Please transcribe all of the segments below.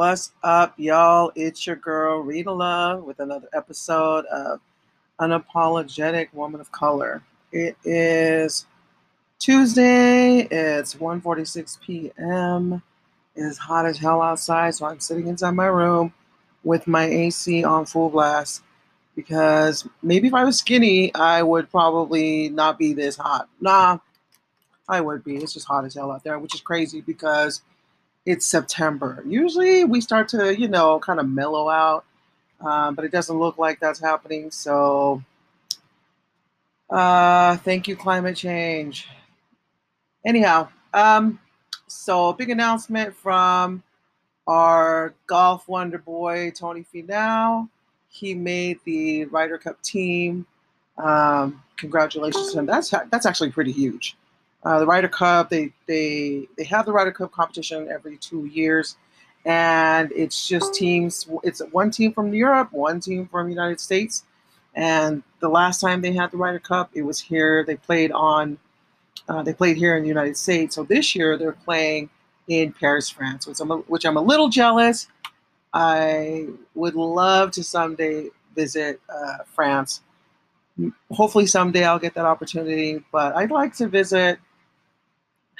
What's up, y'all? It's your girl Rita Love with another episode of Unapologetic Woman of Color. It is Tuesday. It's 1:46 p.m. It is hot as hell outside, so I'm sitting inside my room with my AC on full blast because maybe if I was skinny, I would probably not be this hot. Nah, I would be. It's just hot as hell out there, which is crazy because it's September. Usually we start to, you know, kind of mellow out, um, but it doesn't look like that's happening. So, uh, thank you, climate change. Anyhow, um, so big announcement from our golf wonder boy Tony Finau. He made the Ryder Cup team. Um, congratulations to him. That's that's actually pretty huge. Uh, the Ryder Cup, they they they have the Ryder Cup competition every two years, and it's just teams. It's one team from Europe, one team from the United States, and the last time they had the Ryder Cup, it was here. They played on, uh, they played here in the United States. So this year they're playing in Paris, France, which I'm a, which I'm a little jealous. I would love to someday visit uh, France. Hopefully someday I'll get that opportunity, but I'd like to visit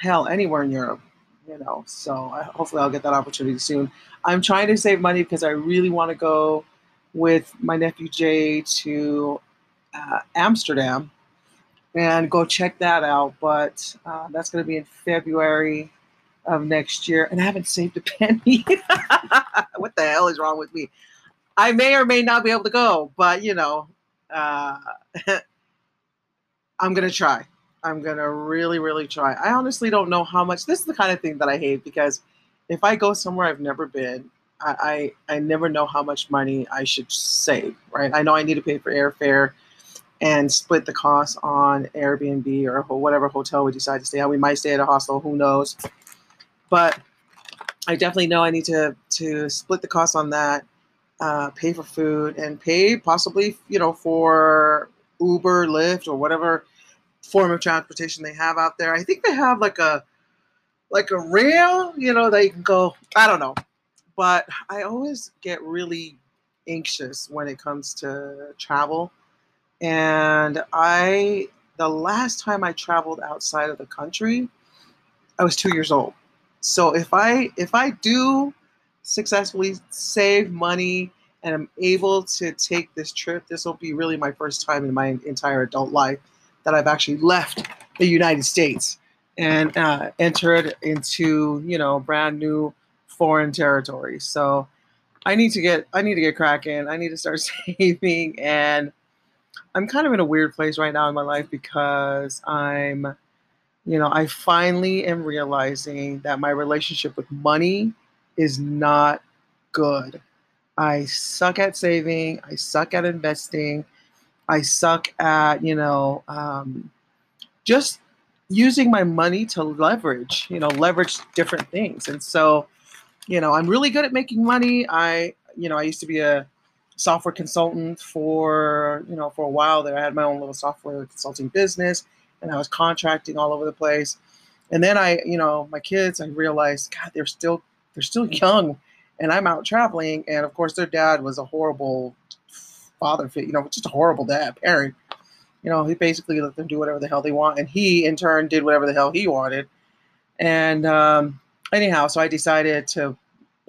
hell, anywhere in Europe, you know. So I, hopefully I'll get that opportunity soon. I'm trying to save money because I really want to go with my nephew Jay to uh, Amsterdam and go check that out. But uh, that's going to be in February of next year, and I haven't saved a penny. what the hell is wrong with me? I may or may not be able to go, but you know, uh, I'm gonna try. I'm gonna really, really try. I honestly don't know how much. This is the kind of thing that I hate because if I go somewhere I've never been, I, I, I never know how much money I should save. Right? I know I need to pay for airfare and split the cost on Airbnb or whatever hotel we decide to stay at. We might stay at a hostel. Who knows? But I definitely know I need to to split the cost on that, uh, pay for food, and pay possibly you know for Uber, Lyft, or whatever form of transportation they have out there. I think they have like a like a rail, you know, that you can go. I don't know, but I always get really anxious when it comes to travel, and I the last time I traveled outside of the country, I was two years old. So if I if I do successfully save money and I'm able to take this trip, this will be really my first time in my entire adult life that I've actually left the United States and uh, entered into you know brand new foreign territory. So I need to get I need to get cracking. I need to start saving, and I'm kind of in a weird place right now in my life because I'm, you know, I finally am realizing that my relationship with money is not good. I suck at saving. I suck at investing. I suck at, you know, um, just using my money to leverage, you know, leverage different things. And so, you know, I'm really good at making money. I, you know, I used to be a software consultant for, you know, for a while there. I had my own little software consulting business and I was contracting all over the place. And then I, you know, my kids, I realized, God, they're still, they're still young and I'm out traveling. And of course, their dad was a horrible father figure, you know, just a horrible dad, parent. You know, he basically let them do whatever the hell they want, and he in turn did whatever the hell he wanted. And um, anyhow, so I decided to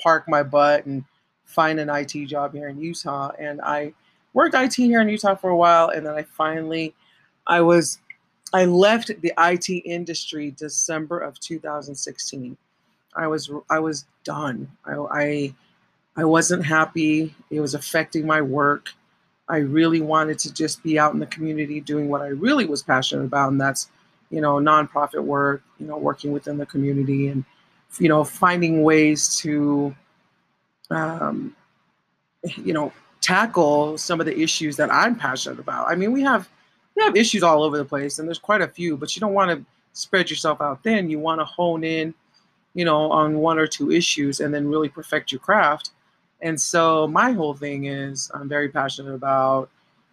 park my butt and find an IT job here in Utah, and I worked IT here in Utah for a while, and then I finally, I was, I left the IT industry December of 2016. I was I was done. I, I I wasn't happy. It was affecting my work. I really wanted to just be out in the community doing what I really was passionate about, and that's, you know, nonprofit work, you know, working within the community and, you know, finding ways to, um, you know, tackle some of the issues that I'm passionate about. I mean, we have we have issues all over the place, and there's quite a few, but you don't want to spread yourself out thin. You want to hone in, you know, on one or two issues, and then really perfect your craft and so my whole thing is I'm very passionate about,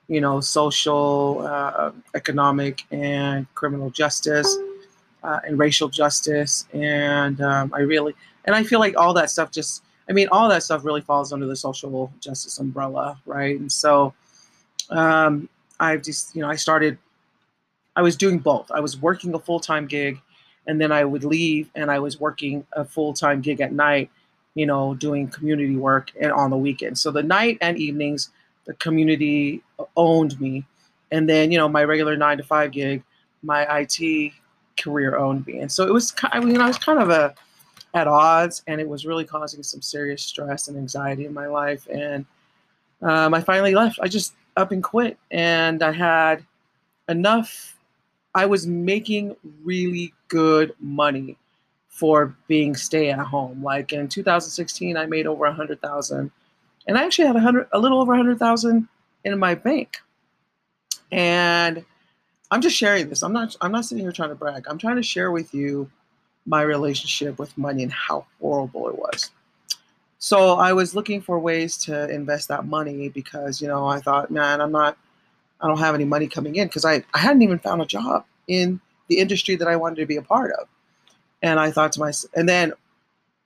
you know, social, uh, economic, and criminal justice, uh, and racial justice. And um, I really, and I feel like all that stuff just, I mean, all that stuff really falls under the social justice umbrella, right? And so um, I've just, you know, I started, I was doing both. I was working a full time gig and then I would leave and I was working a full time gig at night, you know, doing community work and on the weekends. So the night and evenings, the community owned me. And then, you know, my regular nine to five gig, my IT career owned me. And so it was, I mean, I was kind of a, at odds and it was really causing some serious stress and anxiety in my life. And um, I finally left. I just up and quit. And I had enough, I was making really good money for being stay at home. Like in 2016, I made over a hundred thousand, and I actually had a hundred, a little over a hundred thousand in my bank. And I'm just sharing this. I'm not, I'm not sitting here trying to brag. I'm trying to share with you my relationship with money and how horrible it was. So I was looking for ways to invest that money because, you know, I thought, man, I'm not, I don't have any money coming in because I, I hadn't even found a job in the industry that I wanted to be a part of. And I thought to myself, and then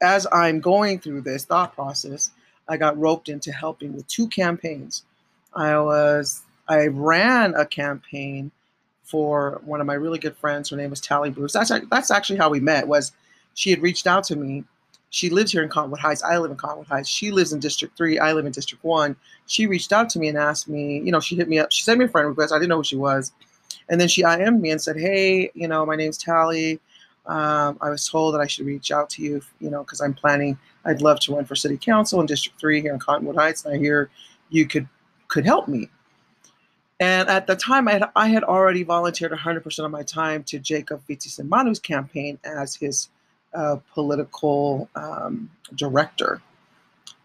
as I'm going through this thought process, I got roped into helping with two campaigns. I was, I ran a campaign for one of my really good friends. Her name was Tali Bruce. That's that's actually how we met. Was she had reached out to me. She lives here in Cottonwood Heights. I live in Cottonwood Heights. She lives in District Three. I live in District One. She reached out to me and asked me. You know, she hit me up. She sent me a friend request. I didn't know who she was, and then she IM'd me and said, "Hey, you know, my name's Tally. Um, I was told that I should reach out to you. You know, because I'm planning. I'd love to run for City Council in District Three here in Cottonwood Heights, and I hear you could could help me." And at the time, I had, I had already volunteered 100% of my time to Jacob Fitisimanu's campaign as his uh, political um, director.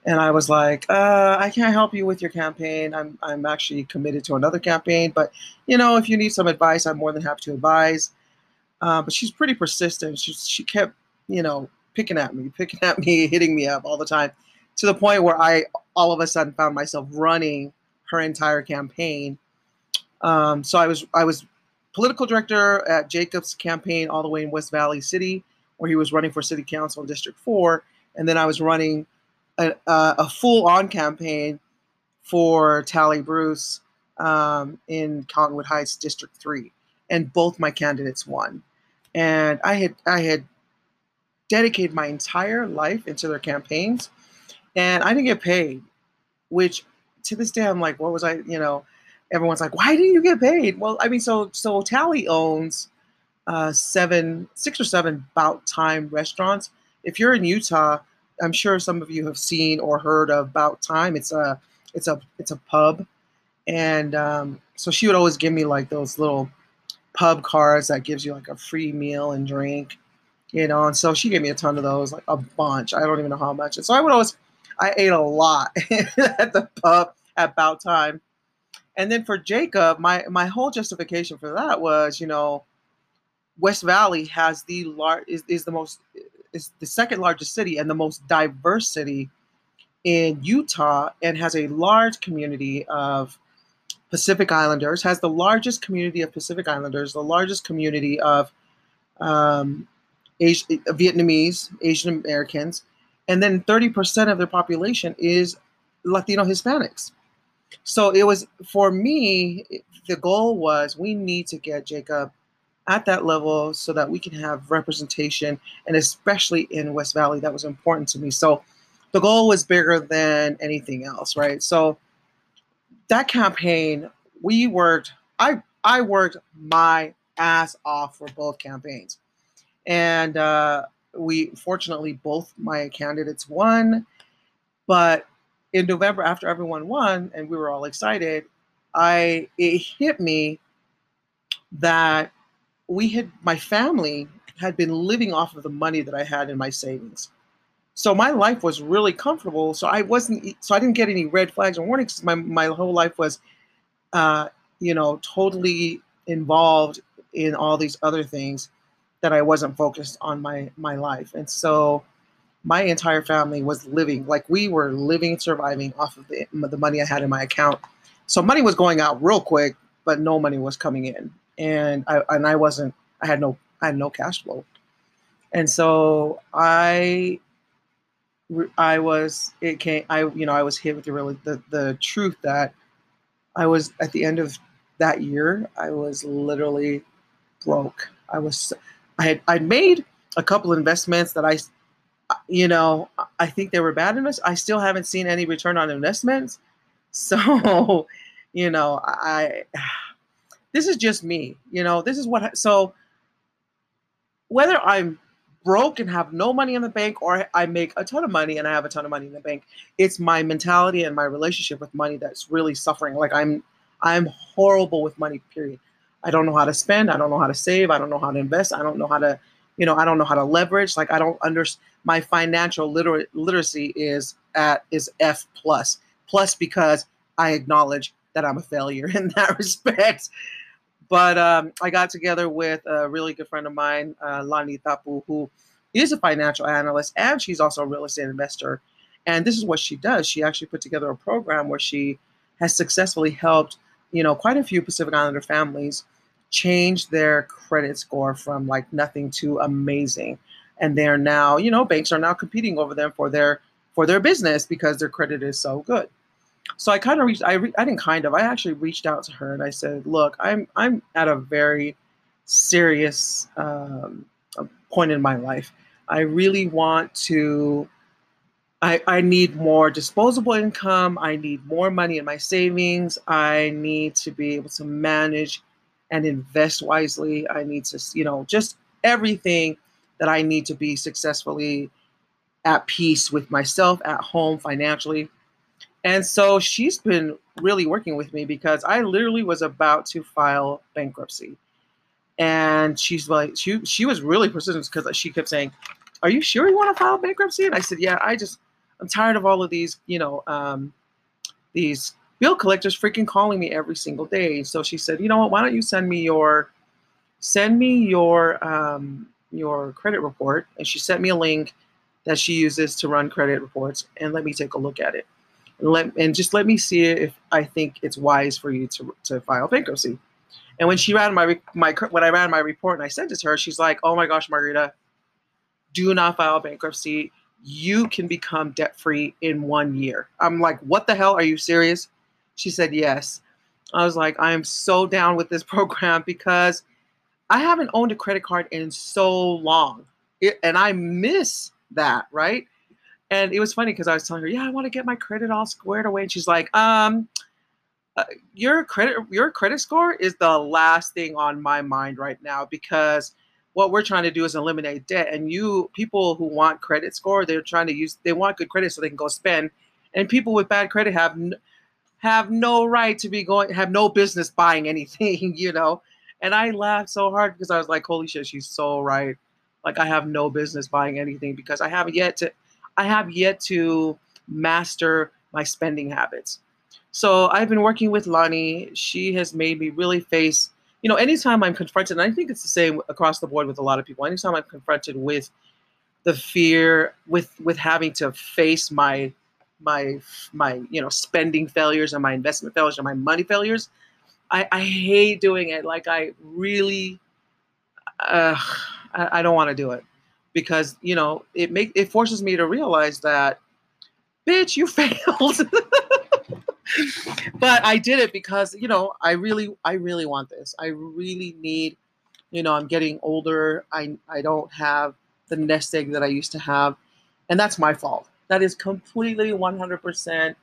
And I was like, uh, I can't help you with your campaign. I'm, I'm actually committed to another campaign. But, you know, if you need some advice, I'm more than happy to advise. Uh, but she's pretty persistent. She, she kept, you know, picking at me, picking at me, hitting me up all the time to the point where I all of a sudden found myself running her entire campaign um, so I was I was political director at Jacob's campaign all the way in West Valley City, where he was running for city council in District Four, and then I was running a, a full-on campaign for Tali Bruce um, in Cottonwood Heights District Three, and both my candidates won. And I had I had dedicated my entire life into their campaigns, and I didn't get paid, which to this day I'm like, what was I? You know, everyone's like, why didn't you get paid? Well, I mean, so so Tali owns uh, seven, six or seven Bout Time restaurants. If you're in Utah, I'm sure some of you have seen or heard of Bout Time. It's a it's a it's a pub, and um, so she would always give me like those little pub cards that gives you like a free meal and drink, you know. And so she gave me a ton of those, like a bunch. I don't even know how much. And so I would always, I ate a lot at the pub at Bout Time and then for Jacob, my my whole justification for that was, you know, West Valley has the large is, is the most is the second largest city and the most diverse city in Utah and has a large community of Pacific Islanders, has the largest community of Pacific Islanders, the largest community of um, Asian, Vietnamese, Asian Americans, and then 30% of their population is Latino Hispanics. So it was for me, the goal was we need to get Jacob at that level so that we can have representation, and especially in West Valley, that was important to me. So the goal was bigger than anything else, right? So that campaign, we worked, I I worked my ass off for both campaigns. And uh, we fortunately both my candidates won, but in November after everyone won and we were all excited, I it hit me that we had my family had been living off of the money that I had in my savings. So my life was really comfortable. So I wasn't so I didn't get any red flags or warnings. My my whole life was uh, you know, totally involved in all these other things that I wasn't focused on my my life. And so my entire family was living like we were living surviving off of the, the money I had in my account. So money was going out real quick, but no money was coming in, and I and I wasn't. I had no I had no cash flow, and so I I was it came I you know I was hit with the really the the truth that I was at the end of that year I was literally broke. I was I had I made a couple investments that I you know I think they were bad investments. I still haven't seen any return on investments. So, you know, I this is just me. You know, this is what so whether I'm broke and have no money in the bank or I make a ton of money and I have a ton of money in the bank. It's my mentality and my relationship with money that's really suffering. Like I'm I'm horrible with money, period. I don't know how to spend, I don't know how to save, I don't know how to invest, I don't know how to, you know, I don't know how to leverage. Like I don't understand my financial liter- literacy is at is F plus. Plus because I acknowledge that I'm a failure in that respect. But um, I got together with a really good friend of mine, uh, Lani Tapu, who is a financial analyst and she's also a real estate investor. And this is what she does. She actually put together a program where she has successfully helped, you know, quite a few Pacific Islander families change their credit score from like nothing to amazing. And they're now, you know, banks are now competing over them for their for their business because their credit is so good so I kind of reached. I re, I didn't kind of. I actually reached out to her and I said, "Look, I'm I'm at a very serious um, point in my life. I really want to. I I need more disposable income. I need more money in my savings. I need to be able to manage and invest wisely. I need to, you know, just everything that I need to be successfully at peace with myself at home financially and so she's been really working with me because I literally was about to file bankruptcy. And she's like, she she was really persistent because she kept saying, Are you sure you want to file bankruptcy? And I said, Yeah, I just I'm tired of all of these, you know, um, these bill collectors freaking calling me every single day. So she said, you know what, why don't you send me your send me your um, your credit report? And she sent me a link that she uses to run credit reports and let me take a look at it and let and just let me see if I think it's wise for you to to file bankruptcy. And when she ran my my when I ran my report and I sent it to her, she's like, "Oh my gosh, Margarita, do not file bankruptcy. You can become debt free in one year." I'm like, "What the hell? Are you serious?" She said, "Yes." I was like, "I am so down with this program because I haven't owned a credit card in so long, it, and I miss that, right?" And it was funny because I was telling her, yeah, I want to get my credit all squared away. And she's like, um, uh, your credit your credit score is the last thing on my mind right now because what we're trying to do is eliminate debt. And you people who want credit score they're trying to use they want good credit so they can go spend. And people with bad credit have have no right to be going have no business buying anything you know? And i laughed so hard because i was like holy shit she's so right. Like i have no business buying anything because i haven't yet to I have yet to master my spending habits. So I've been working with Lani. She has made me really face, you know, anytime I'm confronted, and I think it's the same across the board with a lot of people, anytime I'm confronted with the fear, with with having to face my my my you know spending failures and my investment failures and my money failures, I, I hate doing it. Like I really uh, I, I don't want to do it because you know it make it forces me to realize that bitch you failed. But i did it because you know i really i really want this. I really need you know i'm getting older. I i don't have the nest egg that i used to have. And that's my fault. That is completely 100%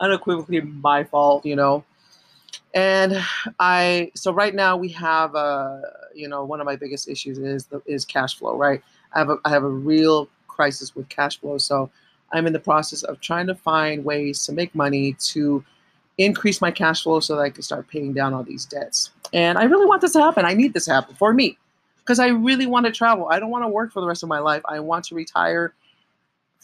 unequivocally my fault you know? And i so right now we have uh you know one of my biggest issues is the is cash flow right I have a, I have a real crisis with cash flow. So I'm in the process of trying to find ways to make money to increase my cash flow so that I can start paying down all these debts. And I really want this to happen. I need this to happen for me because I really want to travel. I don't want to work for the rest of my life. I want to retire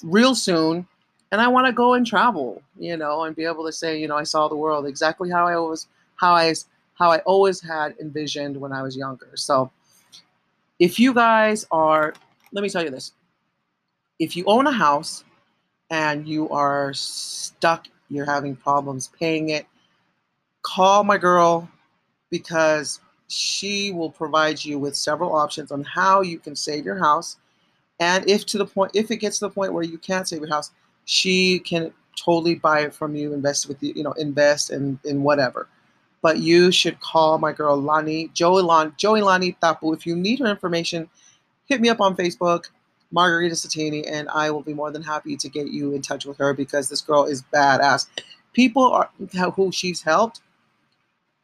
real soon and I want to go and travel, you know, and be able to say, you know, I saw the world exactly how I was how I how I always had envisioned when I was younger. So if you guys are let me tell you this. If you own a house and you are stuck, you're having problems paying it, call my girl because she will provide you with several options on how you can save your house And if to the point, if it gets to the point where you can't save your house, she can totally buy it from you, invest with you, you know, invest in in whatever. But you should call my girl Lani, Joey Lani, Joey Lani Tapu. If you need her information, hit me up on Facebook, Margarita Satini, and I will be more than happy to get you in touch with her because this girl is badass. People are who she's helped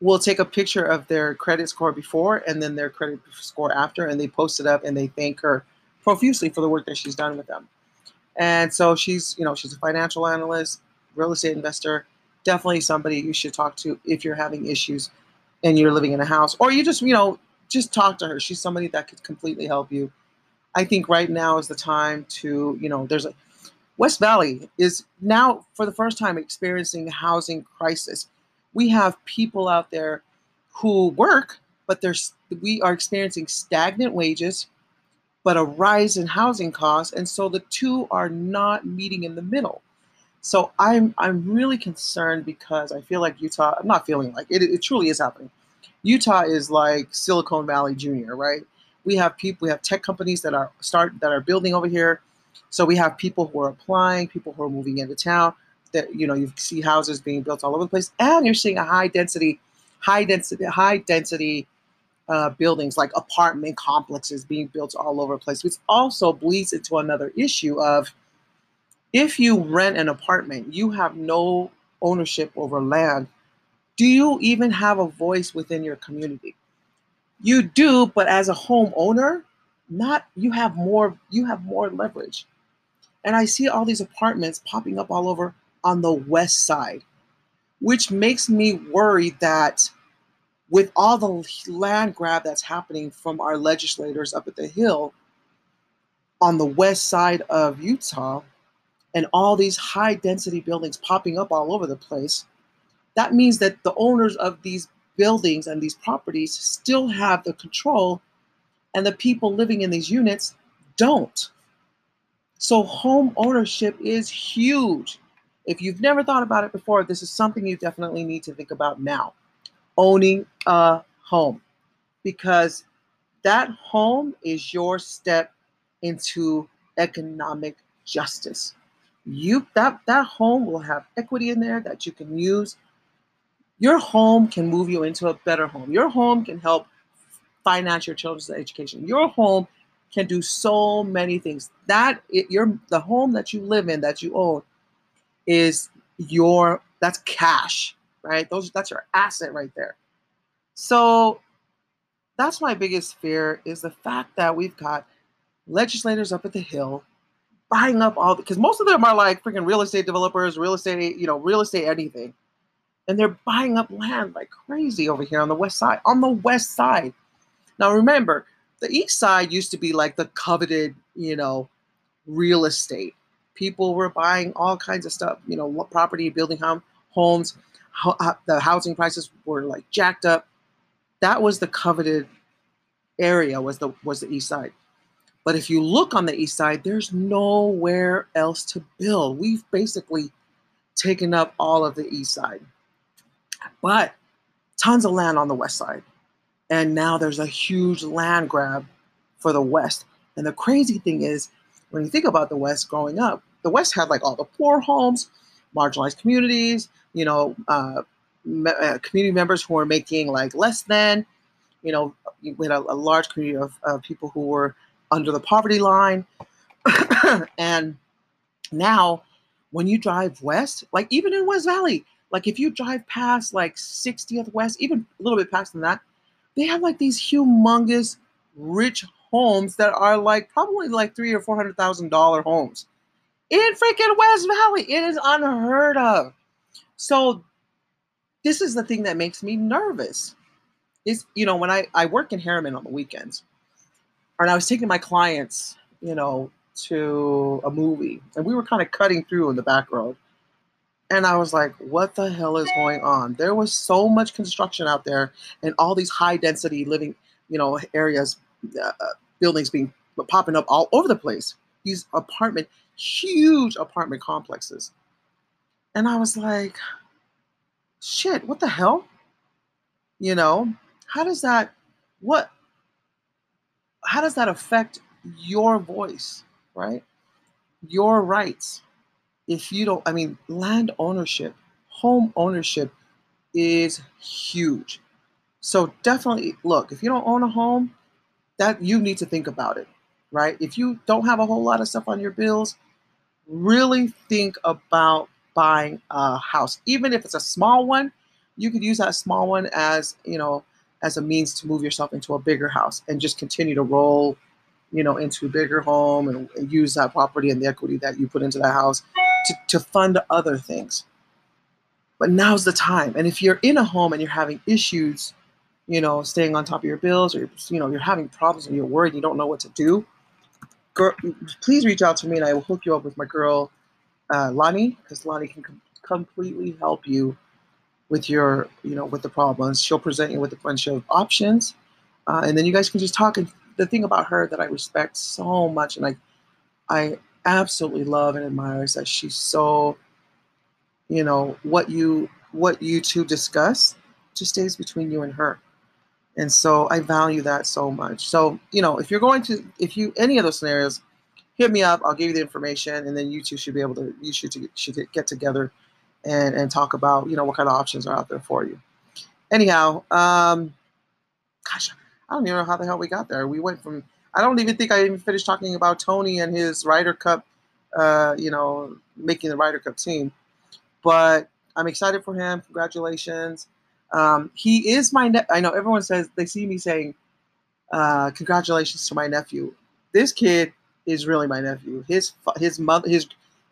will take a picture of their credit score before and then their credit score after, and they post it up and they thank her profusely for the work that she's done with them. And so she's, you know, she's a financial analyst, real estate investor, definitely somebody you should talk to if you're having issues and you're living in a house or you just, you know, just talk to her. She's somebody that could completely help you. I think right now is the time to, you know, there's a West Valley is now for the first time experiencing housing crisis we have people out there who work, but there's we are experiencing stagnant wages, but a rise in housing costs, and so the two are not meeting in the middle. So I'm I'm really concerned because I feel like Utah. I'm not feeling like it. It truly is happening. Utah is like Silicon Valley Junior, right? We have people. We have tech companies that are start that are building over here. So we have people who are applying, people who are moving into town that you know you see houses being built all over the place, and you're seeing a high density, high density, high density uh, buildings like apartment complexes being built all over the place, which also bleeds into another issue of if you rent an apartment, you have no ownership over land. Do you even have a voice within your community? You do, but as a homeowner, not you have more you have more leverage. And I see all these apartments popping up all over on the west side, which makes me worry that with all the land grab that's happening from our legislators up at the Hill on the west side of Utah, and all these high density buildings popping up all over the place, that means that the owners of these buildings and these properties still have the control, and the people living in these units don't. So, home ownership is huge. If you've never thought about it before, this is something you definitely need to think about now. Owning a home. Because that home is your step into economic justice. You that that home will have equity in there that you can use. Your home can move you into a better home. Your home can help finance your children's education. Your home can do so many things. That it, your the home that you live in that you own is your that's cash, right? Those that's your asset right there. So that's my biggest fear is the fact that we've got legislators up at the hill buying up all because most of them are like freaking real estate developers, real estate, you know, real estate anything. And they're buying up land like crazy over here on the west side. On the west side. Now remember, the east side used to be like the coveted, you know, real estate people were buying all kinds of stuff, you know, property, building home, homes. Uh, the housing prices were like jacked up. That was the coveted area was the was the east side. But if you look on the east side, there's nowhere else to build. We've basically taken up all of the east side. But tons of land on the west side. And now there's a huge land grab for the west. And the crazy thing is, when you think about the West growing up, the West had like all the poor homes, marginalized communities, you know, uh, me- uh, community members who were making like less than, you know, we had a, a large community of, of people who were under the poverty line. and now, when you drive west, like even in West Valley, like if you drive past like 60th West, even a little bit past than that, they have like these humongous rich homes that are like probably like three or four hundred thousand dollar homes in freaking West Valley. It is unheard of. So this is the thing that makes me nervous. Is you know when I I work in Herriman on the weekends, and I was taking my clients, you know, to a movie, and we were kind of cutting through in the back road. And I was like, what the hell is going on? There was so much construction out there and all these high density living, you know, areas uh, buildings being popping up all over the place. These apartment, huge apartment complexes. And I was like, shit, what the hell? You know, how does that, what, how does that affect your voice? right? Your rights. If you don't, I mean, land ownership, home ownership is huge. So definitely look, if you don't own a home, that you need to think about it, right? If you don't have a whole lot of stuff on your bills, really think about buying a house. Even if it's a small one, you could use that small one as, you know, as a means to move yourself into a bigger house and just continue to roll, you know, into a bigger home and, use that property and the equity that you put into that house to, to fund other things. But now's the time. And if you're in a home and you're having issues, you know, staying on top of your bills or, you know, you're having problems and you're worried, you don't know what to do, girl, please reach out to me and I will hook you up with my girl, uh, Lani, because Lani can com- completely help you with your, you know, with the problems. She'll present you with a bunch of options, uh, and then you guys can just talk. And the thing about her that I respect so much, and I, I absolutely love and admire, is that she's so, you know, what you what you two discuss just stays between you and her. And so I value that so much. So, you know, if you're going to, if you, any of those scenarios, hit me up. I'll give you the information, and then you two should be able to, you should, should get together and, and talk about, you know, what kind of options are out there for you. Anyhow, um, gosh, I don't even know how the hell we got there. We went from, I don't even think I even finished talking about Tony and his Ryder Cup, uh, you know, making the Ryder Cup team. But I'm excited for him. Congratulations. Um, he is my. Ne- I know everyone says they see me saying, uh, "Congratulations to my nephew." This kid is really my nephew. His his mother his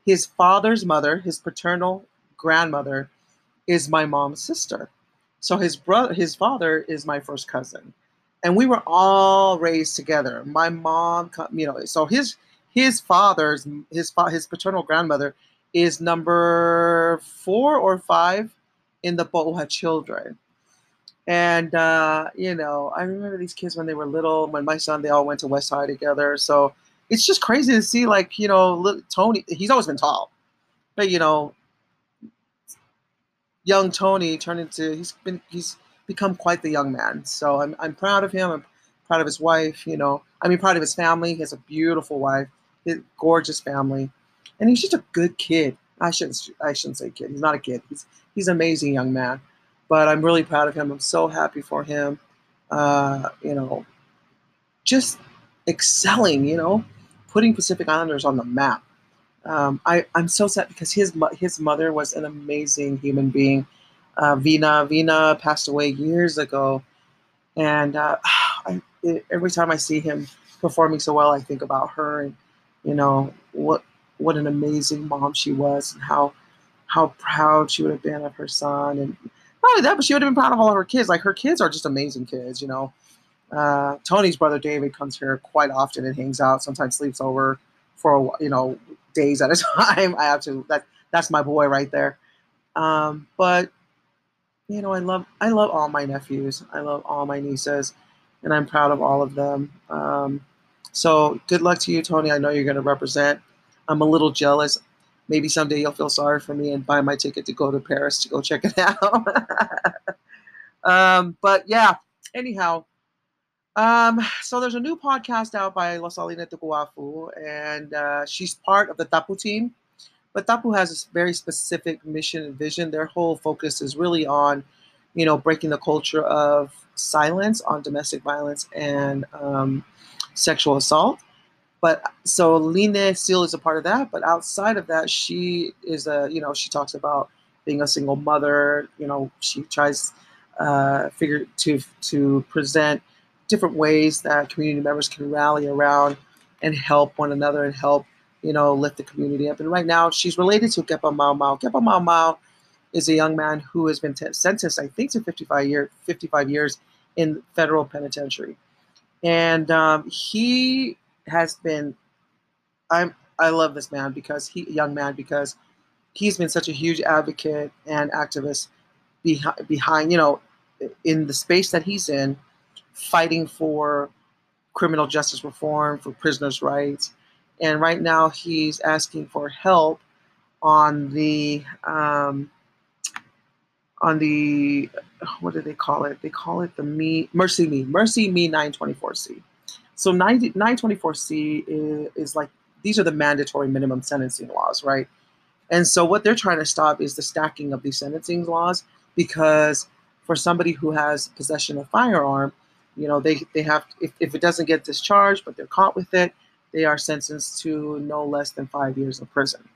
his father's mother, his paternal grandmother, is my mom's sister. So his brother, his father, is my first cousin, and we were all raised together. My mom, you know, so his his father's his his paternal grandmother is number four or five in the Boa children. And uh, you know, I remember these kids when they were little. When my son, they all went to West High together. So it's just crazy to see, like you know, Tony. He's always been tall, but you know, young Tony turned into. He's been. He's become quite the young man. So I'm. I'm proud of him. I'm proud of his wife. You know, I mean, proud of his family. He has a beautiful wife, gorgeous family, and he's just a good kid. I shouldn't I shouldn't say kid. He's not a kid. He's he's an amazing young man. But I'm really proud of him. I'm so happy for him. Uh, you know, just excelling. You know, putting Pacific Islanders on the map. Um, I I'm so sad because his his mother was an amazing human being. Uh, Vina Vina passed away years ago, and uh, I, it, every time I see him performing so well, I think about her and you know what what an amazing mom she was and how how proud she would have been of her son. And not only that but she would have been proud of all of her kids. Like her kids are just amazing kids you know. Uh, tony's brother david comes here quite often and hangs out sometimes sleeps over for you know days at a time. I to that that's my boy right there. Um, but you know i love i love all my nephews i love all my nieces and i'm proud of all of them um, so good luck to you tony i know you're going to represent I'm a little jealous. Maybe someday you'll feel sorry for me and buy my ticket to go to Paris to go check it out. um, but yeah, anyhow, um, so there's a new podcast out by Losalina Tukuafu, and uh, she's part of the Tapu team. But Tapu has a very specific mission and vision. Their whole focus is really on, you know, breaking the culture of silence on domestic violence and um, sexual assault. But so Line still is a part of that. But outside of that, she is a, you know, she talks about being a single mother. You know, she tries uh, figure to to present different ways that community members can rally around and help one another and help you know lift the community up. And right now, she's related to Kepa Maumau. Kepa Maumau is a young man who has been t- sentenced, I think, to 55 year 55 years in federal penitentiary, and um, he has been I'm I love this man because he young man because he's been such a huge advocate and activist behind behind you know in the space that he's in fighting for criminal justice reform for prisoners rights and right now he's asking for help on the um, on the what do they call it they call it the me mercy me mercy me 924c so 90, 924C is, is like these are the mandatory minimum sentencing laws, right? And so what they're trying to stop is the stacking of these sentencing laws because for somebody who has possession of firearm, you know, they, they have, if, if it doesn't get discharged, but they're caught with it, they are sentenced to no less than five years of prison.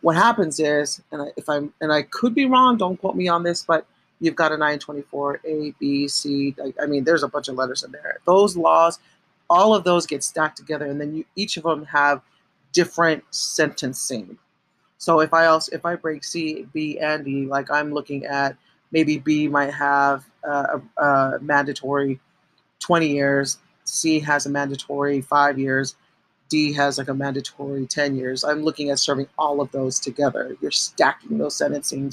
What happens is, and I, if I'm, and I could be wrong, don't quote me on this, but you've got a 924 A, B, C. I, I mean, there's a bunch of letters in there. Those laws, all of those get stacked together, and then you, each of them have different sentencing. So if I also if I break C, B, and D, like I'm looking at maybe B might have uh, a, a mandatory 20 years, C has a mandatory five years, D has like a mandatory 10 years. I'm looking at serving all of those together. You're stacking those sentencing,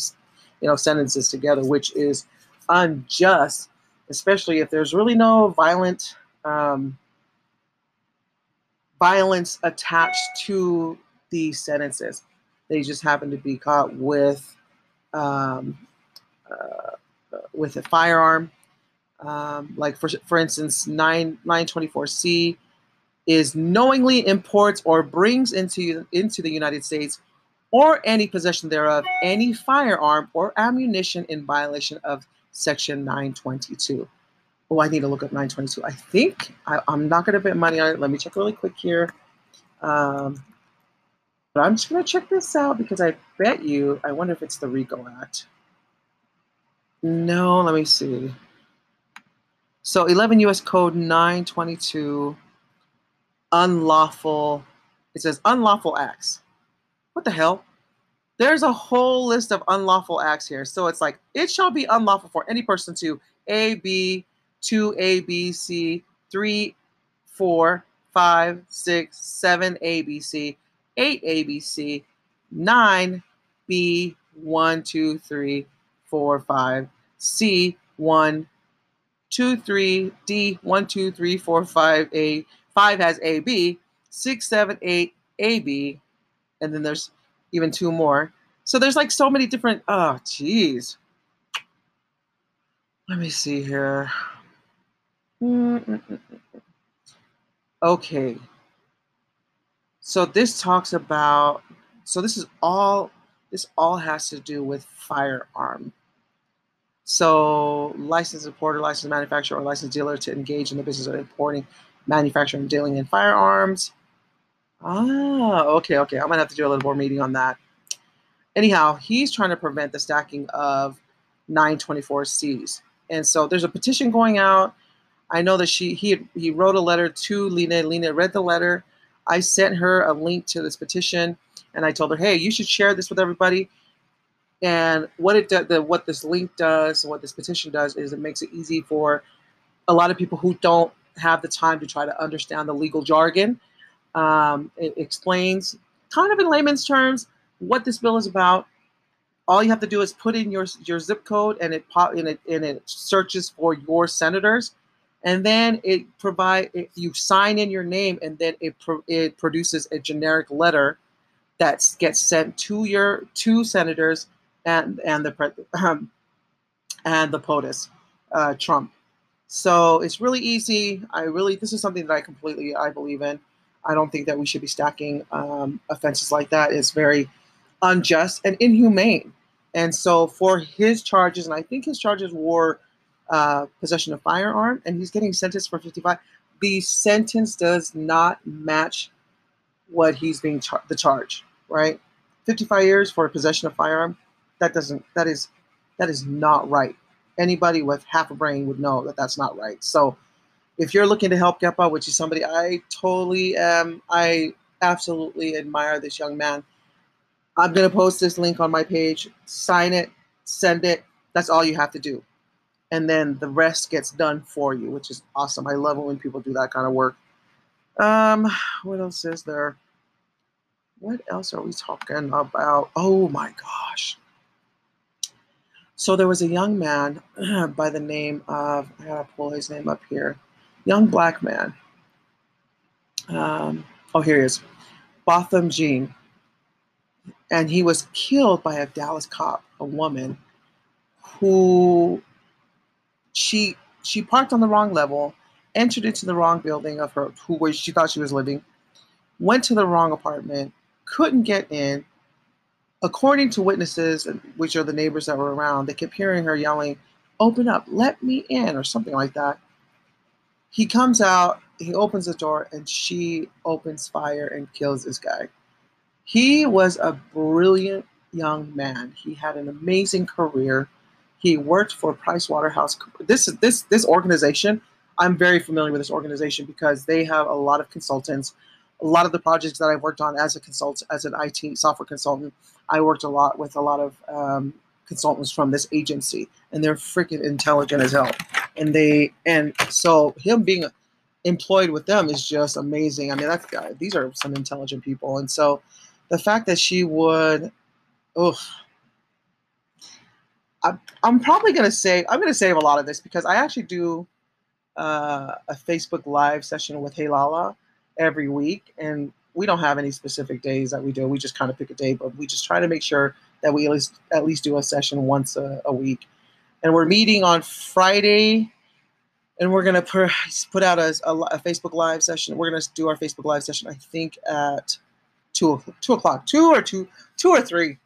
you know, sentences together, which is unjust, especially if there's really no violent um, violence attached to these sentences. They just happen to be caught with um, uh, with a firearm. Um, like for for instance, 9 924C is knowingly imports or brings into into the United States or any possession thereof any firearm or ammunition in violation of section 922. Oh, I need to look up 922. I think I, am not going to bet money on it. Let me check really quick here. Um, but I'm just going to check this out because I bet you, I wonder if it's the RICO Act. No, let me see. So 11 U.S. Code 922 unlawful. It says unlawful acts. What the hell? There's a whole list of unlawful acts here. So it's like, it shall be unlawful for any person to A, B, 2, A, B, C, 3, 4, 5, 6, 7, A, B, C, 8, A, B, C, 9, B, 1, 2, 3, 4, 5, C, 1, 2, 3, D, 1, 2, 3, 4, 5, A, Five has AB, six, seven, eight, AB, and then there's even two more. So there's like so many different. Oh, geez. Let me see here. Okay. So this talks about. So this is all. This all has to do with firearm. So licensed importer, licensed manufacturer, or licensed dealer to engage in the business of importing manufacturing, dealing in firearms. Ah, okay, okay. I'm gonna have to do a little more reading on that. Anyhow, he's trying to prevent the stacking of 924Cs. And so there's a petition going out. I know that she he he wrote a letter to Lena. Lena read the letter. I sent her a link to this petition, and I told her, "Hey, you should share this with everybody." And what it does, the, what this link does, what this petition does, is it makes it easy for a lot of people who don't have the time to try to understand the legal jargon. Um, it explains, kind of in layman's terms, what this bill is about. All you have to do is put in your your zip code, and it pop and it and it searches for your senators, and then it provide it, you sign in your name, and then it pro, it produces a generic letter that gets sent to your two senators and and the um, and the POTUS, uh, Trump. So it's really easy. I really, this is something that I completely, I believe in. I don't think that we should be stacking um, offenses like that. It's very unjust and inhumane. And so for his charges, and I think his charges were uh, possession of firearm, and he's getting sentenced for 55. The sentence does not match what he's being char- the charge, right? 55 years for possession of firearm. That doesn't. That is. That is not right anybody with half a brain would know that that's not right. So if you're looking to help Kepa, which is somebody I totally am, I absolutely admire this young man. I'm going to post this link on my page. Sign it, send it. That's all you have to do. And then the rest gets done for you, which is awesome. I love it when people do that kind of work. Um, what else is there? What else are we talking about? Oh my gosh. So there was a young man by the name of, I gotta pull his name up here, young black man. Um, oh, here he is, Botham Jean. And he was killed by a Dallas cop, a woman, who she she parked on the wrong level, entered into the wrong building of her who she thought she was living, went to the wrong apartment, couldn't get in. According to witnesses, which are the neighbors that were around, they kept hearing her yelling, Open up, let me in, or something like that. He comes out, he opens the door, and she opens fire and kills this guy. He was a brilliant young man. He had an amazing career. He worked for Price Waterhouse. This this this organization. I'm very familiar with this organization because they have a lot of consultants. A lot of the projects that I've worked on as a consultant, as an IT software consultant, I worked a lot with a lot of um, consultants from this agency, and they're freaking intelligent as hell. And they and so him being employed with them is just amazing. I mean, that's guy these are some intelligent people, and so the fact that she would, oh, I, I'm probably gonna say I'm gonna save a lot of this because I actually do uh, a Facebook Live session with Hey Lala every week, and we don't have any specific days that we do. We just kind of pick a day, but we just try to make sure that we at least at least do a session once a, a week. And we're meeting on Friday, and we're gonna put put out a, a, a Facebook Live session. We're gonna do our Facebook Live session, I think at two two o'clock, two or two two or three.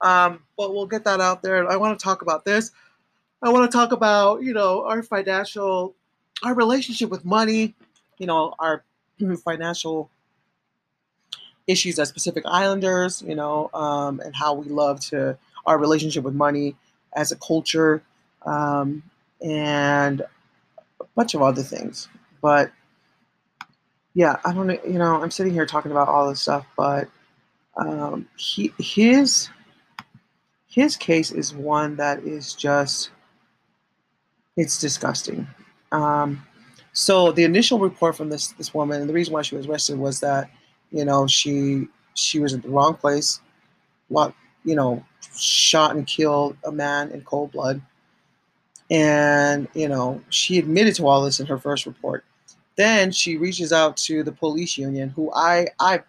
Um, but we'll get that out there. I want to talk about this. I want to talk about you know our financial, our relationship with money, you know our financial issues as Pacific Islanders, you know, um, and how we love to our relationship with money as a culture, um, and a bunch of other things. But yeah, I don't know. You know, I'm sitting here talking about all this stuff, but um, he his his case is one that is just it's disgusting. Um, so the initial report from this this woman, and the reason why she was arrested was that you know she she was at the wrong place, what you know, shot and killed a man in cold blood, and you know she admitted to all this in her first report. Then she reaches out to the police union, who I I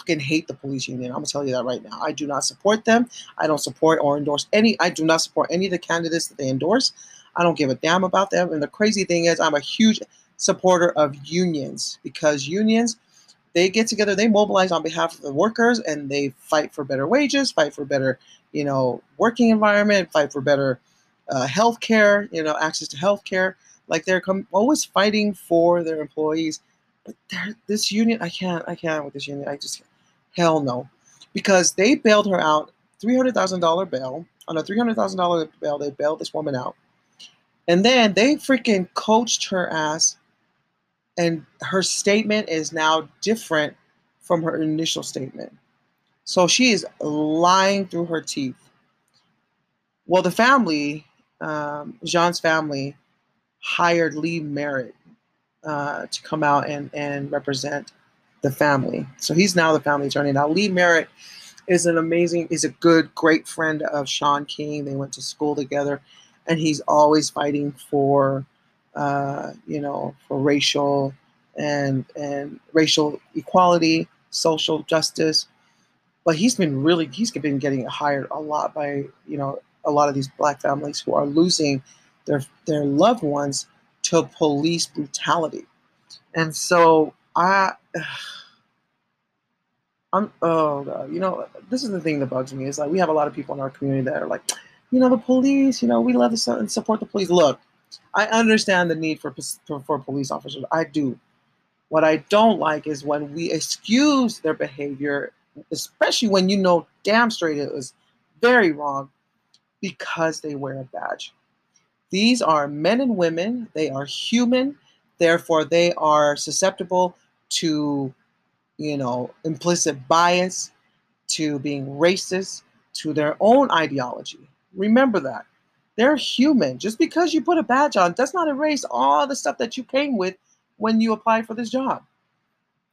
fucking hate the police union. I'm gonna tell you that right now. I do not support them. I don't support or endorse any. I do not support any of the candidates that they endorse. I don't give a damn about them. And the crazy thing is, I'm a huge supporter of unions because unions they get together, they mobilize on behalf of the workers, and they fight for better wages, fight for better, you know, working environment, fight for better uh, health care, you know, access to health care. Like they're com- always fighting for their employees. But this union, I can't, I can't with this union. I just, hell no, because they bailed her out, three hundred thousand dollar bail on a three hundred thousand dollar bail. They bailed this woman out, and then they freaking coached her ass, and her statement is now different from her initial statement. So she is lying through her teeth. Well, the family, um, Jean's family, hired Lee Merritt uh, to come out and, and represent the family. So he's now the family attorney. Now, Lee Merritt is an amazing, is a good, great friend of Shaun King. They went to school together, and he's always fighting for, uh, you know, for racial and and racial equality, social justice. But he's been really, he's been getting hired a lot by, you know, a lot of these black families who are losing their their loved ones to police brutality. And so I I'm oh god, you know, this is the thing that bugs me is like we have a lot of people in our community that are like, you know, the police, you know, we love to support the police. Look, I understand the need for for, police officers. I do. What I don't like is when we excuse their behavior, especially when you know damn straight it was very wrong because they wear a badge. These are men and women, they are human, therefore, they are susceptible to, you know, implicit bias, to being racist, to their own ideology. Remember that. They're human. Just because you put a badge on does not erase all the stuff that you came with when you applied for this job.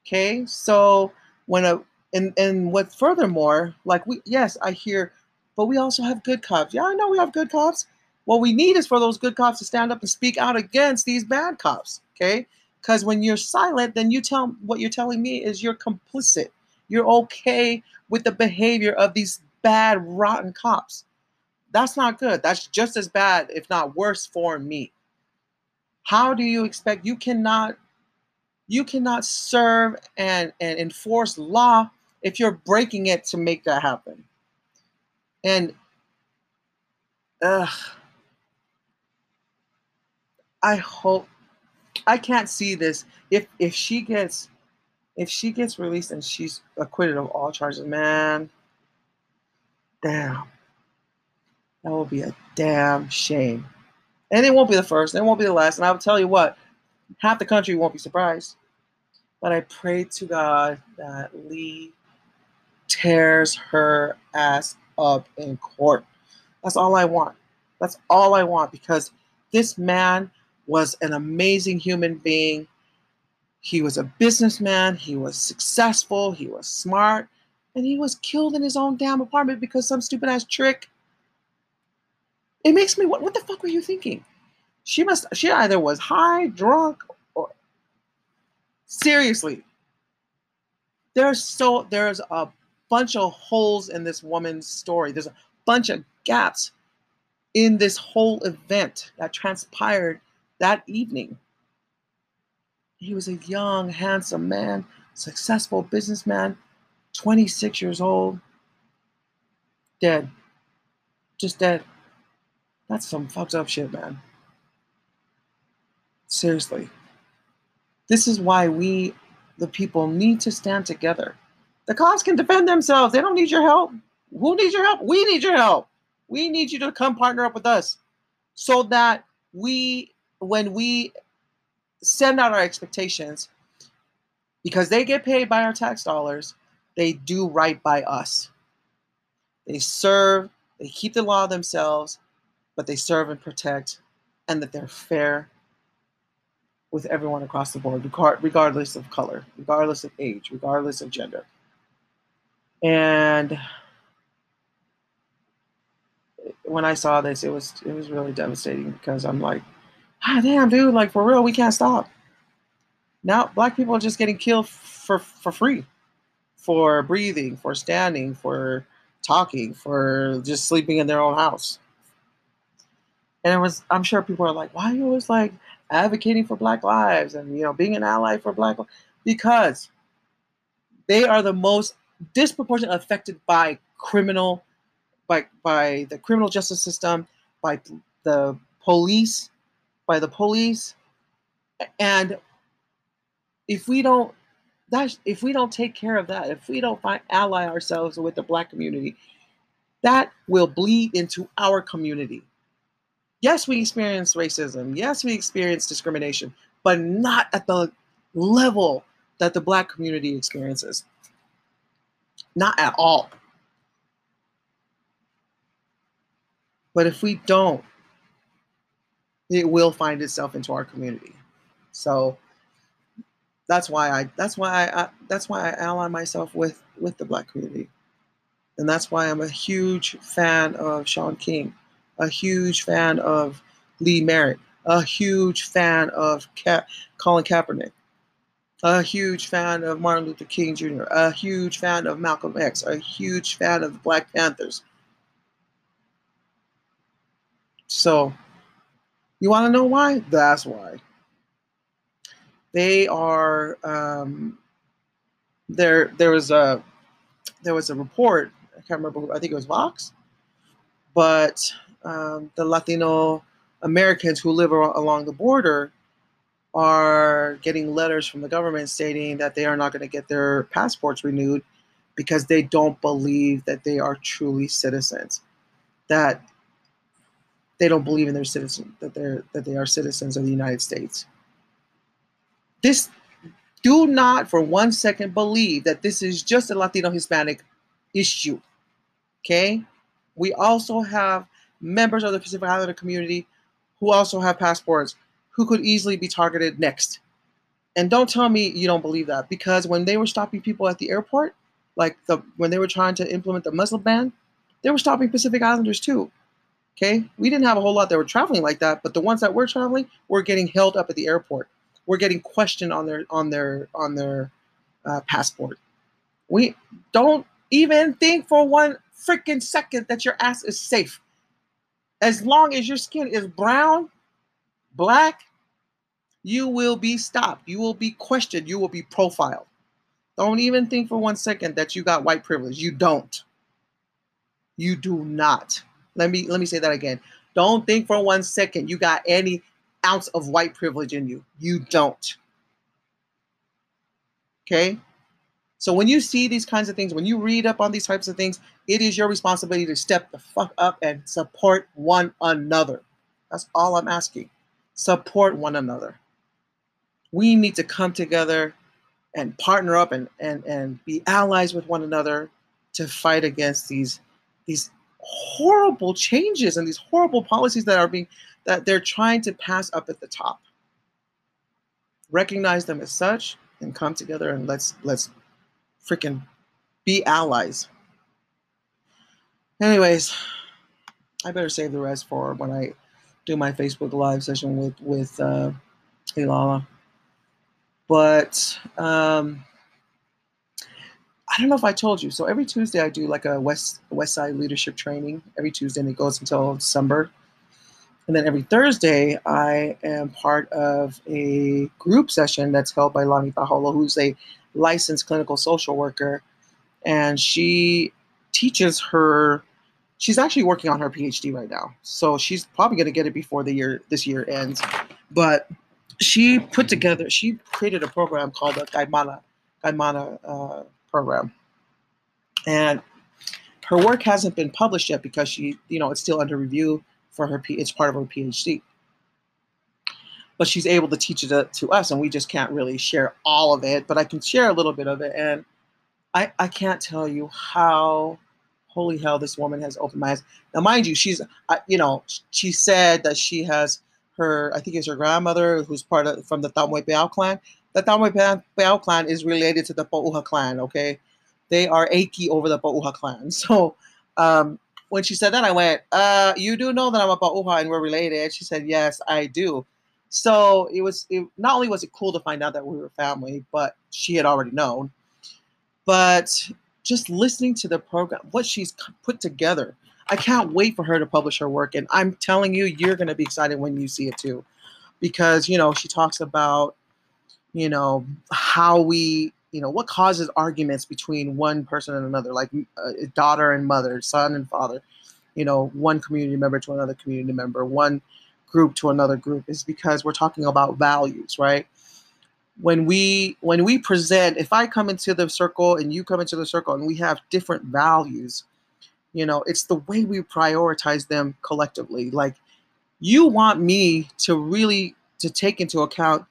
Okay? So when a and and what furthermore, like we yes, I hear, but we also have good cops. Yeah, I know we have good cops. What we need is for those good cops to stand up and speak out against these bad cops. Okay. Because when you're silent, then you tell what you're telling me is you're complicit. You're okay with the behavior of these bad, rotten cops. That's not good. That's just as bad, if not worse, for me. How do you expect you cannot You cannot serve and, and enforce law if you're breaking it to make that happen. And ugh, I hope I can't see this. If if she gets if she gets released and she's acquitted of all charges, man, damn. That will be a damn shame. And it won't be the first, and it won't be the last. And I'll tell you what, half the country won't be surprised. But I pray to God that Lee tears her ass up in court. That's all I want. That's all I want because this man was an amazing human being. He was a businessman, he was successful, he was smart, and he was killed in his own damn apartment because some stupid ass trick. It makes me what what the fuck were you thinking? She must she either was high, drunk, or seriously. There's so there's a bunch of holes in this woman's story. There's a bunch of gaps in this whole event that transpired that evening. He was a young, handsome man, successful businessman, 26 years old, dead. Just dead. That's some fucked up shit, man. Seriously. This is why we, the people, need to stand together. The cops can defend themselves. They don't need your help. Who needs your help? We need your help. We need you to come partner up with us so that we when we send out our expectations, because they get paid by our tax dollars, they do right by us. They serve, they keep the law themselves, but they serve and protect, and that they're fair with everyone across the board, regardless of color, regardless of age, regardless of gender. And when I saw this, it was it was really devastating because I'm like, ah, damn, dude, like for real, we can't stop. Now, black people are just getting killed for for free, for breathing, for standing, for talking, for just sleeping in their own house. And it was, I'm sure people are like, why are you always like advocating for Black lives and you know being an ally for Black? Because they are the most disproportionately affected by criminal, by by the criminal justice system, by the police, by the police and if we don't that if we don't take care of that if we don't find ally ourselves with the black community that will bleed into our community yes we experience racism yes we experience discrimination but not at the level that the black community experiences not at all but if we don't it will find itself into our community. So that's why I that's why I, I, that's why I ally myself with with the black community. And that's why I'm a huge fan of Shaun King, a huge fan of Lee Merritt, a huge fan of Ka- Colin Kaepernick, a huge fan of Martin Luther King Jr., a huge fan of Malcolm X, a huge fan of the Black Panthers. So you want to know why? That's why. They are. Um, there, there was a there was a report. I can't remember. I think it was Vox, but um, the Latino Americans who live along the border are getting letters from the government stating that they are not going to get their passports renewed because they don't believe that they are truly citizens. That they don't believe in their citizen that they're that they are citizens of the United States. This do not for one second believe that this is just a Latino Hispanic issue. Okay? We also have members of the Pacific Islander community who also have passports who could easily be targeted next. And don't tell me you don't believe that because when they were stopping people at the airport, like the when they were trying to implement the Muslim ban, they were stopping Pacific Islanders too. Okay, we didn't have a whole lot that were traveling like that, but the ones that were traveling were getting held up at the airport. We're getting questioned on their on their on their uh, passport. We don't even think for one freaking second that your ass is safe. As long as your skin is brown, black, you will be stopped. You will be questioned. You will be profiled. Don't even think for one second that you got white privilege. You don't. You do not. Let me let me say that again. Don't think for one second you got any ounce of white privilege in you. You don't. Okay? So when you see these kinds of things, when you read up on these types of things, it is your responsibility to step the fuck up and support one another. That's all I'm asking. Support one another. We need to come together and partner up and, and, and be allies with one another to fight against these these horrible changes and these horrible policies that are being that they're trying to pass up at the top. Recognize them as such and come together and let's let's freaking be allies. Anyways, I better save the rest for when I do my Facebook live session with with uh. But um, I don't know if I told you. So every Tuesday I do like a West West Side leadership training every Tuesday, and it goes until December. And then every Thursday, I am part of a group session that's held by Lani Taholo, who's a licensed clinical social worker. And she teaches her, she's actually working on her PhD right now. So she's probably going to get it before the year, this year ends. But she put together, she created a program called the Kaimana, Kaimana uh, program. And her work hasn't been published yet because she, you know, it's still under review for her. It's part of her PhD. But she's able to teach it to, to us, and we just can't really share all of it. But I can share a little bit of it, and I I can't tell you how holy hell this woman has opened my eyes. Now, mind you, she's you know she said that she has her I think it's her grandmother who's part of from the Tamoy Peao clan. The Tamoy Peao clan is related to the Pauha clan. Okay, they are achy over the Pauha clan. So um, when she said that, I went, uh, "You do know that I'm a Pauha and we're related." She said, "Yes, I do." So it was it, not only was it cool to find out that we were family, but she had already known. But just listening to the program, what she's put together, I can't wait for her to publish her work. And I'm telling you, you're going to be excited when you see it too, because you know she talks about, you know, how we you know what causes arguments between one person and another like uh, daughter and mother son and father you know one community member to another community member one group to another group is because we're talking about values right when we when we present if i come into the circle and you come into the circle and we have different values you know it's the way we prioritize them collectively like you want me to really to take into account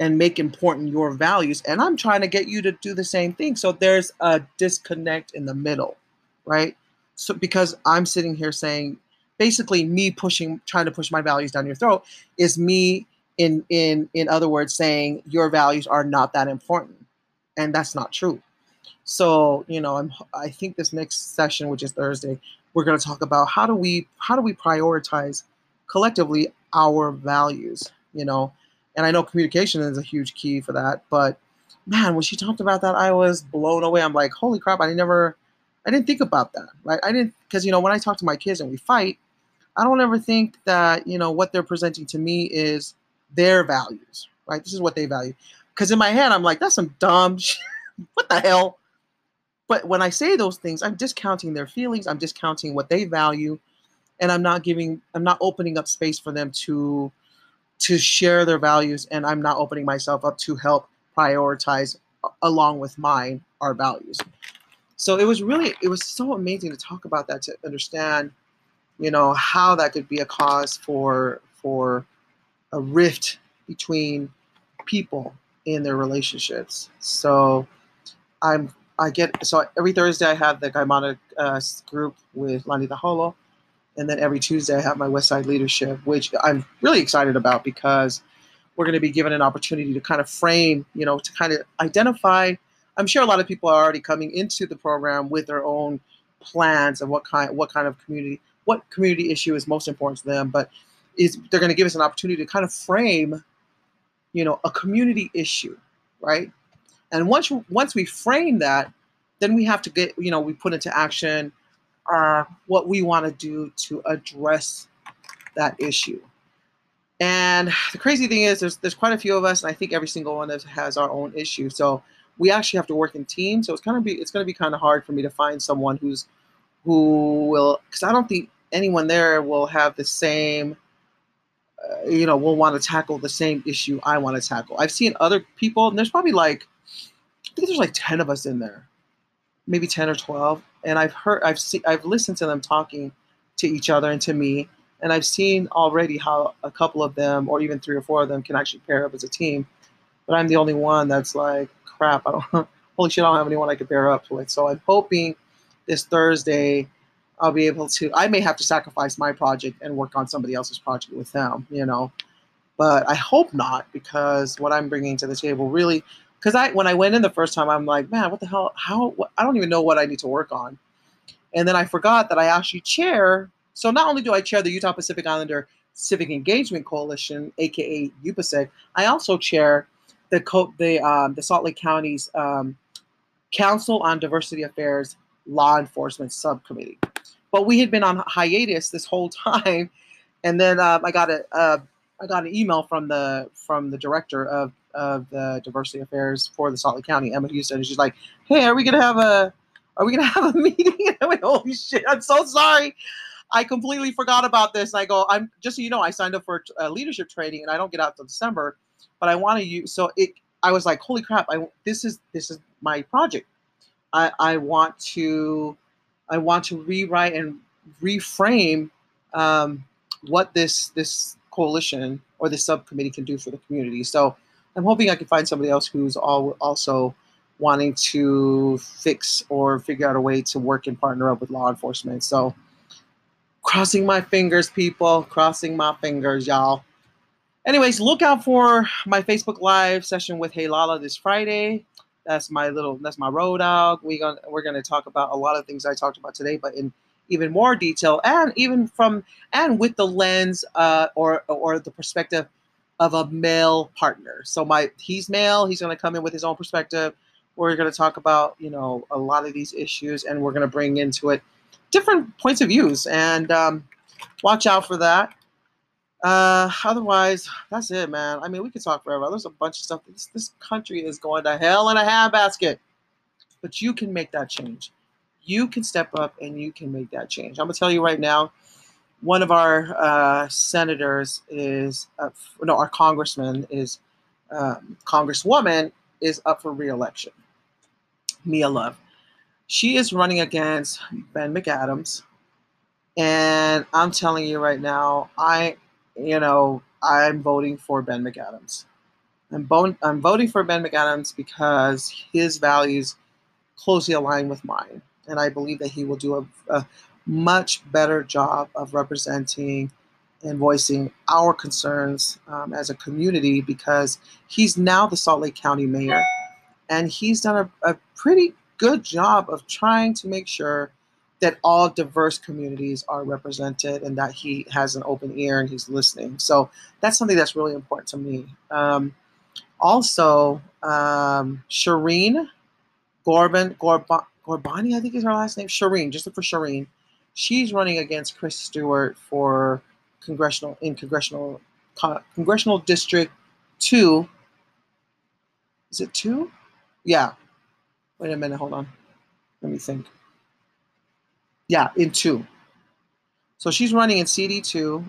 and make important your values. And I'm trying to get you to do the same thing. So there's a disconnect in the middle, right? So because I'm sitting here saying, basically me pushing, trying to push my values down your throat is me in in in other words saying your values are not that important. And that's not true. So, you know, I'm I think this next session, which is Thursday, we're going to talk about how do we how do we prioritize collectively our values, you know, and I know communication is a huge key for that. But man, when she talked about that, I was blown away. I'm like, holy crap! I never, I didn't think about that. Right? I didn't because you know when I talk to my kids and we fight, I don't ever think that you know what they're presenting to me is their values. Right? This is what they value. Because in my head, I'm like, that's some dumb shit. what the hell? But when I say those things, I'm discounting their feelings. I'm discounting what they value, and I'm not giving. I'm not opening up space for them to to share their values and I'm not opening myself up to help prioritize along with mine our values. So it was really it was so amazing to talk about that to understand, you know, how that could be a cause for for a rift between people in their relationships. So I'm I get so every Thursday I have the Kaimana uh, group with Lani Taholo and then every Tuesday, I have my West Side Leadership, which I'm really excited about because we're going to be given an opportunity to kind of frame, you know, to kind of identify. I'm sure a lot of people are already coming into the program with their own plans of what kind, what kind of community, what community issue is most important to them. But is they're going to give us an opportunity to kind of frame, you know, a community issue, right? And once once we frame that, then we have to get, you know, we put into action uh, what we want to do to address that issue. And the crazy thing is, there's there's quite a few of us, and I think every single one of us has our own issue. So we actually have to work in teams. So it's kind of be it's going to be kind of hard for me to find someone who's who will because I don't think anyone there will have the same. Uh, you know, will want to tackle the same issue I want to tackle. I've seen other people, and there's probably like, I think there's like ten of us in there, maybe ten or twelve, and I've heard, I've seen, I've listened to them talking to each other and to me, and I've seen already how a couple of them, or even three or four of them, can actually pair up as a team. But I'm the only one that's like, crap, I don't, holy shit, I don't have anyone I could pair up with. So I'm hoping this Thursday I'll be able to. I may have to sacrifice my project and work on somebody else's project with them, you know. But I hope not because what I'm bringing to the table really, because I when I went in the first time, I'm like, man, what the hell? How? I don't even know what I need to work on. And then I forgot that I actually chair so not only do I chair the Utah Pacific Islander Civic Engagement Coalition, aka UPACIC, I also chair the co- the um, the Salt Lake County's um, Council on Diversity Affairs Law Enforcement Subcommittee. But we had been on hiatus this whole time, and then um, I got a uh, I got an email from the from the director of of the diversity affairs for the Salt Lake County, Emma Houston, and she's like, "Hey, are we gonna have a are we gonna have a meeting?" And I went, "Holy shit! I'm so sorry." I completely forgot about this. And I go, I'm just so you know, I signed up for leadership training and I don't get out till December, but I want to use. So it, I was like, holy crap! I this is this is my project. I I want to, I want to rewrite and reframe um, what this this coalition or this subcommittee can do for the community. So I'm hoping I can find somebody else who's all also wanting to fix or figure out a way to work and partner up with law enforcement. So crossing my fingers, people. Crossing my fingers, y'all. Anyways, look out for my Facebook Live session with Hey Lala this Friday. That's my little, that's my road dog. We gonna we're gonna talk about a lot of things I talked about today, but in even more detail, and even from and with the lens uh, or or the perspective of a male partner. So my he's male. He's gonna come in with his own perspective. We're gonna talk about you know a lot of these issues, and we're gonna bring into it different points of views, and um, watch out for that. Uh, otherwise, that's it, man. I mean, we could talk forever. There's a bunch of stuff. This, this country is going to hell in a handbasket, but you can make that change. You can step up and you can make that change. I'm gonna tell you right now. One of our uh, senators is, uh, no, our congressman is, um, congresswoman is up for reelection. Mia Love she is running against Ben McAdams. And I'm telling you right now, I, you know, I'm voting for Ben McAdams. I'm, bo- I'm voting for Ben McAdams because his values closely align with mine. And I believe that he will do a, a much better job of representing and voicing our concerns um, as a community because he's now the Salt Lake County mayor and he's done a, a pretty good job of trying to make sure that all diverse communities are represented and that he has an open ear and he's listening. So that's something that's really important to me. Um, also, um, Shireen Gorban, Gorba, Ghorbani, I think is her last name. Shireen, just look for Shireen. She's running against Chris Stewart for congressional in congressional congressional district two. Is it two? Yeah, Wait a minute, hold on. Let me think. Yeah, in two. So she's running in CD2.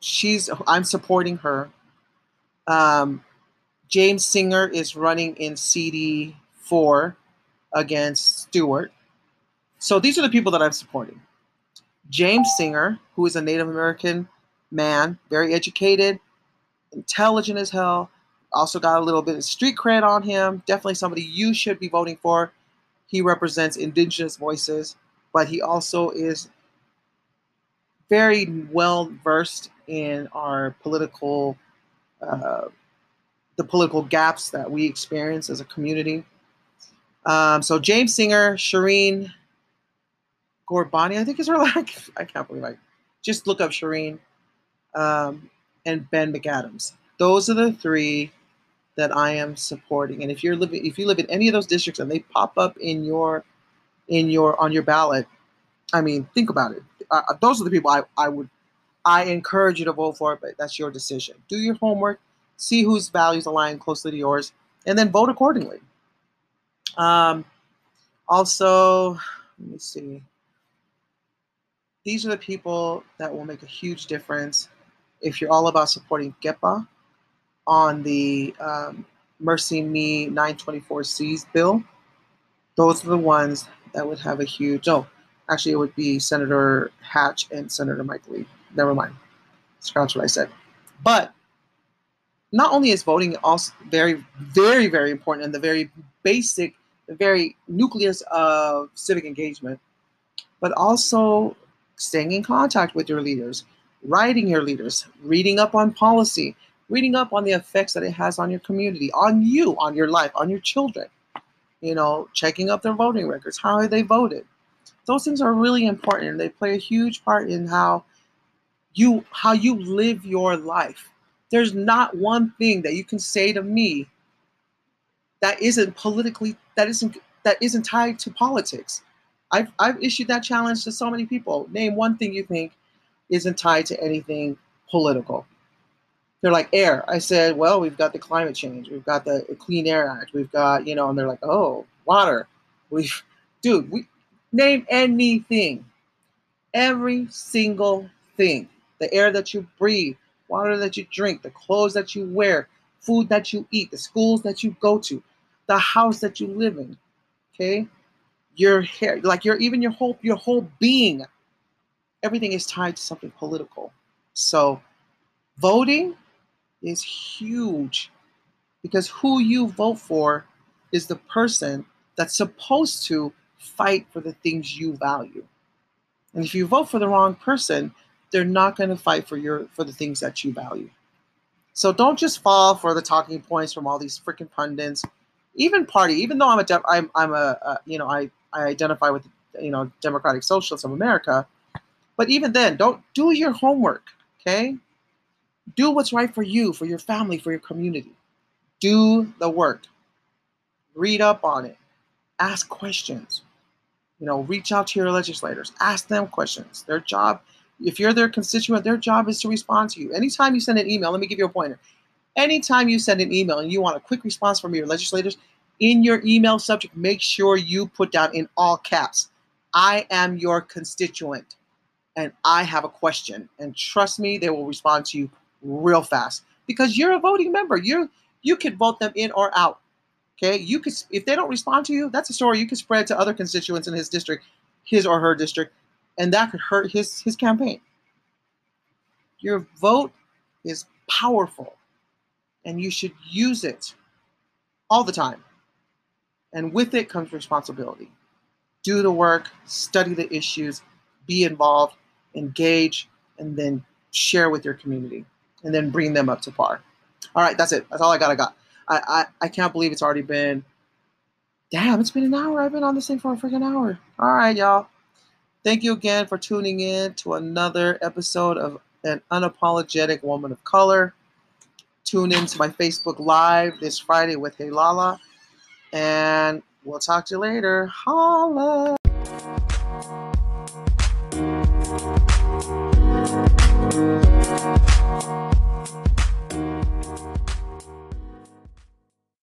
She's I'm supporting her. Um, James Singer is running in CD4 against Stewart. So these are the people that I'm supporting. James Singer, who is a Native American man, very educated, intelligent as hell, also got a little bit of street cred on him. Definitely somebody you should be voting for. He represents indigenous voices, but he also is very well versed in our political, uh, the political gaps that we experience as a community. Um, so James Singer, Shireen Ghorbani, I think is her like I can't believe I just look up Shireen um, and Ben McAdams. Those are the three that I am supporting. And if you're living, if you live in any of those districts and they pop up in your, in your on your ballot, I mean, think about it. Uh, those are the people I, I would I encourage you to vote for but that's your decision. Do your homework, see whose values align closely to yours, and then vote accordingly. Um, also, let me see. These are the people that will make a huge difference if you're all about supporting GEPA on the um, MercyMe 924Cs bill. Those are the ones that would have a huge. Oh, actually, it would be Senator Hatch and Senator Mike Lee. Never mind. Scratch what I said. But not only is voting also very, very, very important and the very basic, the very nucleus of civic engagement, but also staying in contact with your leaders, writing your leaders, reading up on policy, reading up on the effects that it has on your community, on you, on your life, on your children. You know, checking up their voting records, how have they voted? Those things are really important they play a huge part in how you how you live your life. There's not one thing that you can say to me that isn't politically that isn't that isn't tied to politics. I've, I've issued that challenge to so many people. Name one thing you think isn't tied to anything political. They're like air. I said, well, we've got the climate change, we've got the Clean Air Act, we've got, you know, and they're like, oh, water. We've, dude, we name anything, every single thing. The air that you breathe, water that you drink, the clothes that you wear, food that you eat, the schools that you go to, the house that you live in. Okay, your hair, like your even your whole your whole being, everything is tied to something political. So voting is huge because who you vote for is the person that's supposed to fight for the things you value. And if you vote for the wrong person, they're not going to fight for your for the things that you value. So don't just fall for the talking points from all these freaking pundits. Even party, even though I'm a I'm I'm a, a you know I I identify with you know Democratic Socialists of America. But even then, don't do your homework. Okay, do what's right for you, for your family, for your community. Do the work. Read up on it. Ask questions. You know, reach out to your legislators. Ask them questions. Their job, if you're their constituent, their job is to respond to you. Anytime you send an email, let me give you a pointer. Anytime you send an email and you want a quick response from your legislators, in your email subject, make sure you put down in all caps, I am your constituent and I have a question. And trust me, they will respond to you real fast because you're a voting member. You you could vote them in or out. Okay, you could if they don't respond to you, that's a story you could spread to other constituents in his district, his or her district, and that could hurt his his campaign. Your vote is powerful, and you should use it all the time. And with it comes responsibility. Do the work, study the issues, be involved, engage, and then share with your community, and then bring them up to par. All right, that's it. That's all I got. I got. I, I, I can't believe it's already been. Damn, it's been an hour. I've been on this thing for a freaking hour. All right, y'all. Thank you again for tuning in to another episode of An Unapologetic Woman of Color. Tune in to my Facebook Live this Friday with Hey Lala. And we'll talk to you later. Holla!